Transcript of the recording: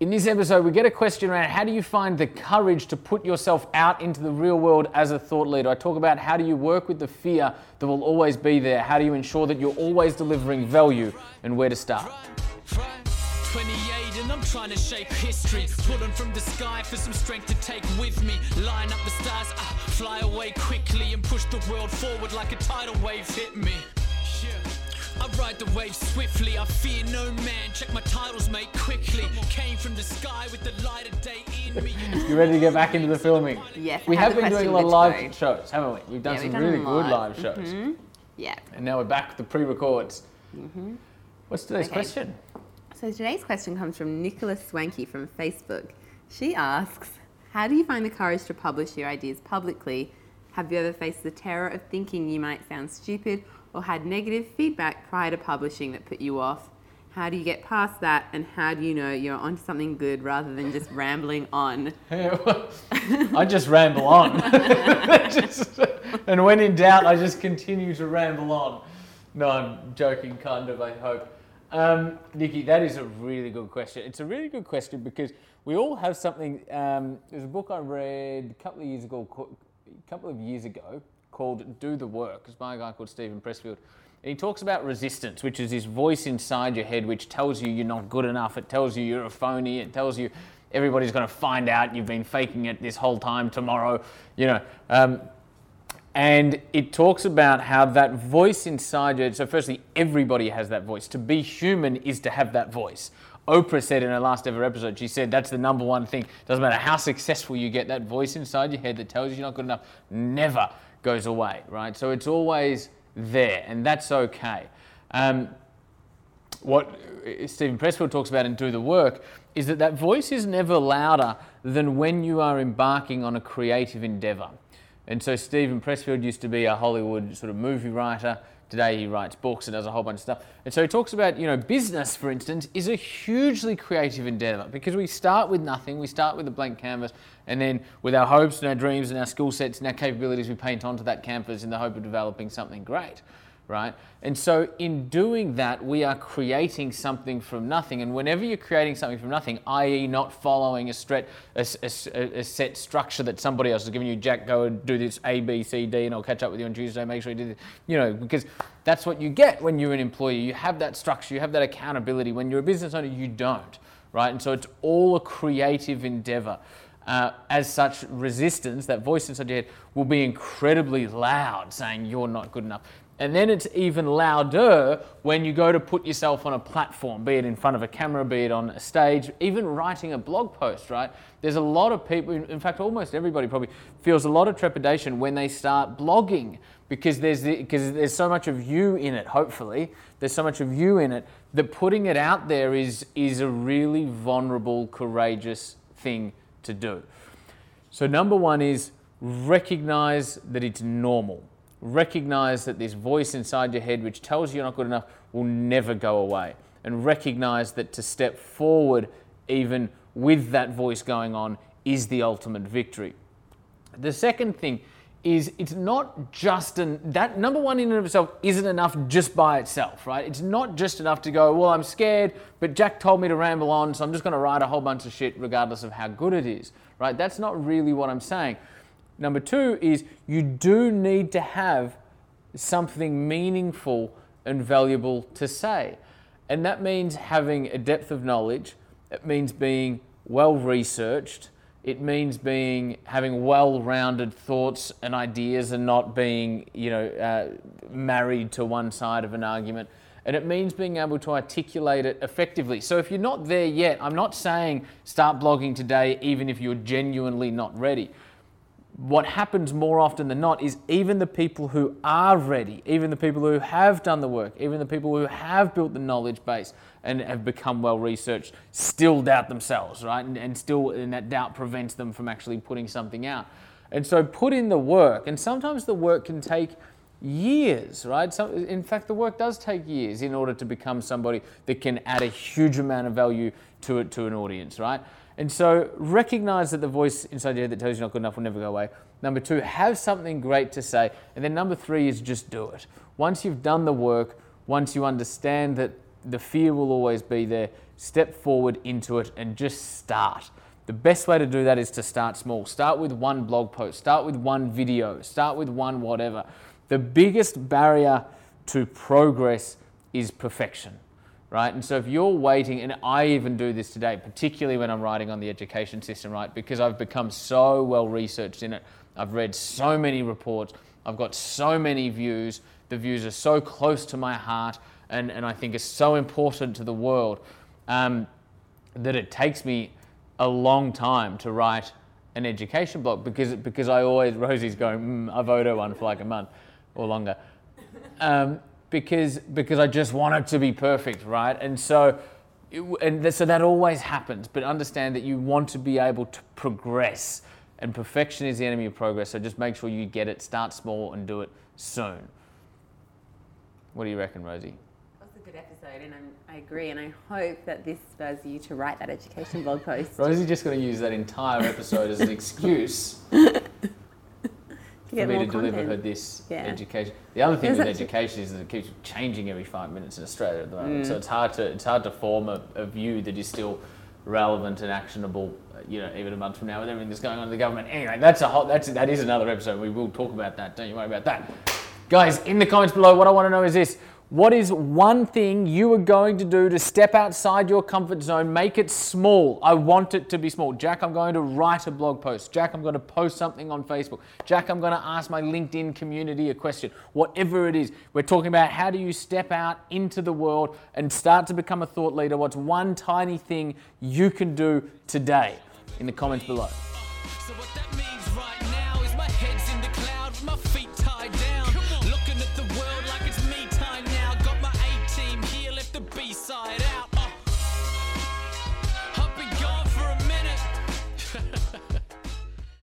In this episode, we get a question around how do you find the courage to put yourself out into the real world as a thought leader? I talk about how do you work with the fear that will always be there? How do you ensure that you're always delivering value and where to start? 28 and I'm trying to shape history. Pulling from the sky for some strength to take with me. Line up the stars, uh, fly away quickly and push the world forward like a tidal wave hit me. I ride the wave swiftly, I fear no man. Check my titles, mate, quickly. Came from the sky with the light of day in me. you ready to get back into the filming? Yes. We have been doing a lot of live Joe. shows, haven't we? We've done Yeah, some we've done really them good live. live shows. Mhm. Yeah. And now we're back with the pre records. What's today's Okay. question? So today's question comes from Nicholas Swanky from Facebook. She asks, "How do you find the courage to publish your ideas publicly? Have you ever faced the terror of thinking you might sound stupid or had negative feedback prior to publishing that put you off? How do you get past that and how do you know you're onto something good rather than just rambling on?" I just ramble on. Just- and when in doubt, I just continue to ramble on. No, I'm joking, kind of, I hope. Um, Nikki, that is a really good question. It's a really good question because we all have something. Um, there's a book I read a couple of years ago, a couple of years ago, called "Do the Work." It's by a guy called Steven Pressfield, and he talks about resistance, which is this voice inside your head which tells you you're not good enough. It tells you you're a phony. It tells you everybody's going to find out you've been faking it this whole time tomorrow. You know. Um, and it talks about how that voice inside you. So, firstly, everybody has that voice. To be human is to have that voice. Oprah said in her last ever episode, she said that's the number one thing. Doesn't matter how successful you get, that voice inside your head that tells you you're not good enough never goes away, right? So it's always there, and that's okay. Um, what Steven Pressfield talks about in Do the Work is that that voice is never louder than when you are embarking on a creative endeavor. And so Steven Pressfield used to be a Hollywood sort of movie writer. Today he writes books and does a whole bunch of stuff. And so he talks about, you know, business, for instance, is a hugely creative endeavor because we start with nothing, we start with a blank canvas, and then with our hopes and our dreams and our skill sets and our capabilities, we paint onto that canvas in the hope of developing something great right? And so, in doing that, we are creating something from nothing. And whenever you're creating something from nothing, i.e., not following a, stret, a, a a- set structure that somebody else is giving you, Jack, go and do this A, B, C, D, and I'll catch up with you on Tuesday, make sure you do this, you know, because that's what you get when you're an employee. You have that structure, you have that accountability. When you're a business owner, you don't, right? And so, it's all a creative endeavor. Uh, as such, resistance, that voice inside your head, will be incredibly loud saying you're not good enough. And then it's even louder when you go to put yourself on a platform, be it in front of a camera, be it on a stage, even writing a blog post, right? There's a lot of people, in fact, almost everybody probably feels a lot of trepidation when they start blogging because there's, the, because there's so much of you in it, hopefully. There's so much of you in it that putting it out there is, is a really vulnerable, courageous thing to do. So, number one is recognize that it's normal. Recognize that this voice inside your head, which tells you you're not good enough, will never go away. And recognize that to step forward, even with that voice going on, is the ultimate victory. The second thing is it's not just an that number one in and of itself isn't enough just by itself, right? It's not just enough to go, well, I'm scared, but Jack told me to ramble on, so I'm just going to write a whole bunch of shit regardless of how good it is, right? That's not really what I'm saying. Number two is you do need to have something meaningful and valuable to say. And that means having a depth of knowledge, it means being well researched, it means being having well-rounded thoughts and ideas and not being, you know, uh, married to one side of an argument. And it means being able to articulate it effectively. So if you're not there yet, I'm not saying start blogging today, even if you're genuinely not ready what happens more often than not is even the people who are ready, even the people who have done the work, even the people who have built the knowledge base and have become well researched, still doubt themselves, right? And, and still, and that doubt prevents them from actually putting something out. And so put in the work, and sometimes the work can take years, right? So, in fact, the work does take years in order to become somebody that can add a huge amount of value to it to an audience, right? And so recognize that the voice inside your head that tells you not good enough will never go away. Number two, have something great to say. And then number three is just do it. Once you've done the work, once you understand that the fear will always be there, step forward into it and just start. The best way to do that is to start small. Start with one blog post, start with one video, start with one whatever. The biggest barrier to progress is perfection, right? And so if you're waiting, and I even do this today, particularly when I'm writing on the education system, right? Because I've become so well researched in it. I've read so many reports, I've got so many views. The views are so close to my heart, and, and I think it's so important to the world um, that it takes me a long time to write an education blog because because I always Rosie's going mm, I've owed her one for like a month or longer um, because because I just want it to be perfect right and so it, and so that always happens but understand that you want to be able to progress and perfection is the enemy of progress so just make sure you get it start small and do it soon what do you reckon Rosie That was a good episode, and I'm, i agree. And I hope that this spurs you to write that education blog post. Rosie's just going to use that entire episode as an excuse for me to deliver her this yeah. education. The other thing with education is that it keeps changing every five minutes in Australia at the moment. Mm. So it's hard to it's hard to form a, a, view that is still relevant and actionable. Uh, you know, even a month from now with everything that's going on in the government. Anyway, that's a whole that's that is another episode. We will talk about that. Don't you worry about that, guys. In the comments below, what I want to know is this what is one thing you are going to do to step outside your comfort zone? Make it small. I want it to be small. Jack, I'm going to write a blog post. Jack, I'm going to post something on Facebook. Jack, I'm going to ask my LinkedIn community a question. Whatever it is, we're talking about how do you step out into the world and start to become a thought leader? What's one tiny thing you can do today? In the comments below.